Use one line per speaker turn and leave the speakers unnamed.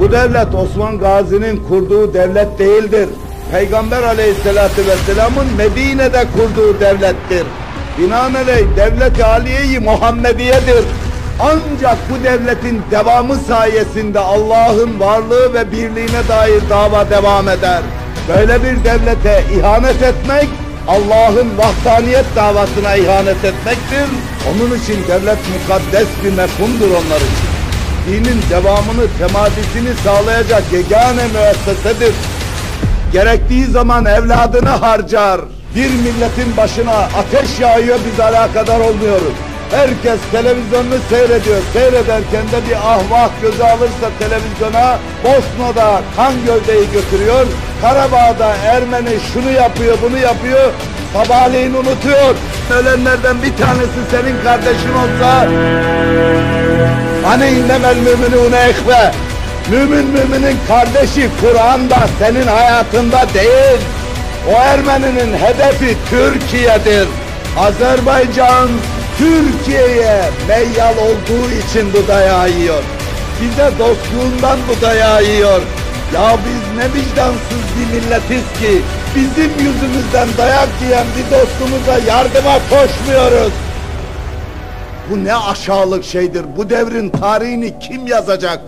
Bu devlet Osman Gazi'nin kurduğu devlet değildir. Peygamber aleyhissalatü vesselamın Medine'de kurduğu devlettir. Binaenaleyh devlet-i aliye-i Muhammediye'dir. Ancak bu devletin devamı sayesinde Allah'ın varlığı ve birliğine dair dava devam eder. Böyle bir devlete ihanet etmek, Allah'ın vahdaniyet davasına ihanet etmektir. Onun için devlet mukaddes bir mefhumdur onlar için. Dinin devamını, temadisini sağlayacak yegane müessesedir. Gerektiği zaman evladını harcar. Bir milletin başına ateş yağıyor biz alakadar olmuyoruz. Herkes televizyonunu seyrediyor. Seyrederken de bir ahvah göze alırsa televizyona Bosna'da kan gövdeyi götürüyor. Karabağ'da Ermeni şunu yapıyor bunu yapıyor. Sabahleyin unutuyor. Ölenlerden bir tanesi senin kardeşin olsa Hani innemel müminune ekbe Mümin müminin kardeşi Kur'an'da senin hayatında değil. O Ermeninin hedefi Türkiye'dir. Azerbaycan Türkiye'ye meyyal olduğu için bu dayağı yiyor. Bize dostluğundan bu dayağı yiyor. Ya biz ne vicdansız bir milletiz ki bizim yüzümüzden dayak yiyen bir dostumuza yardıma koşmuyoruz. Bu ne aşağılık şeydir. Bu devrin tarihini kim yazacak?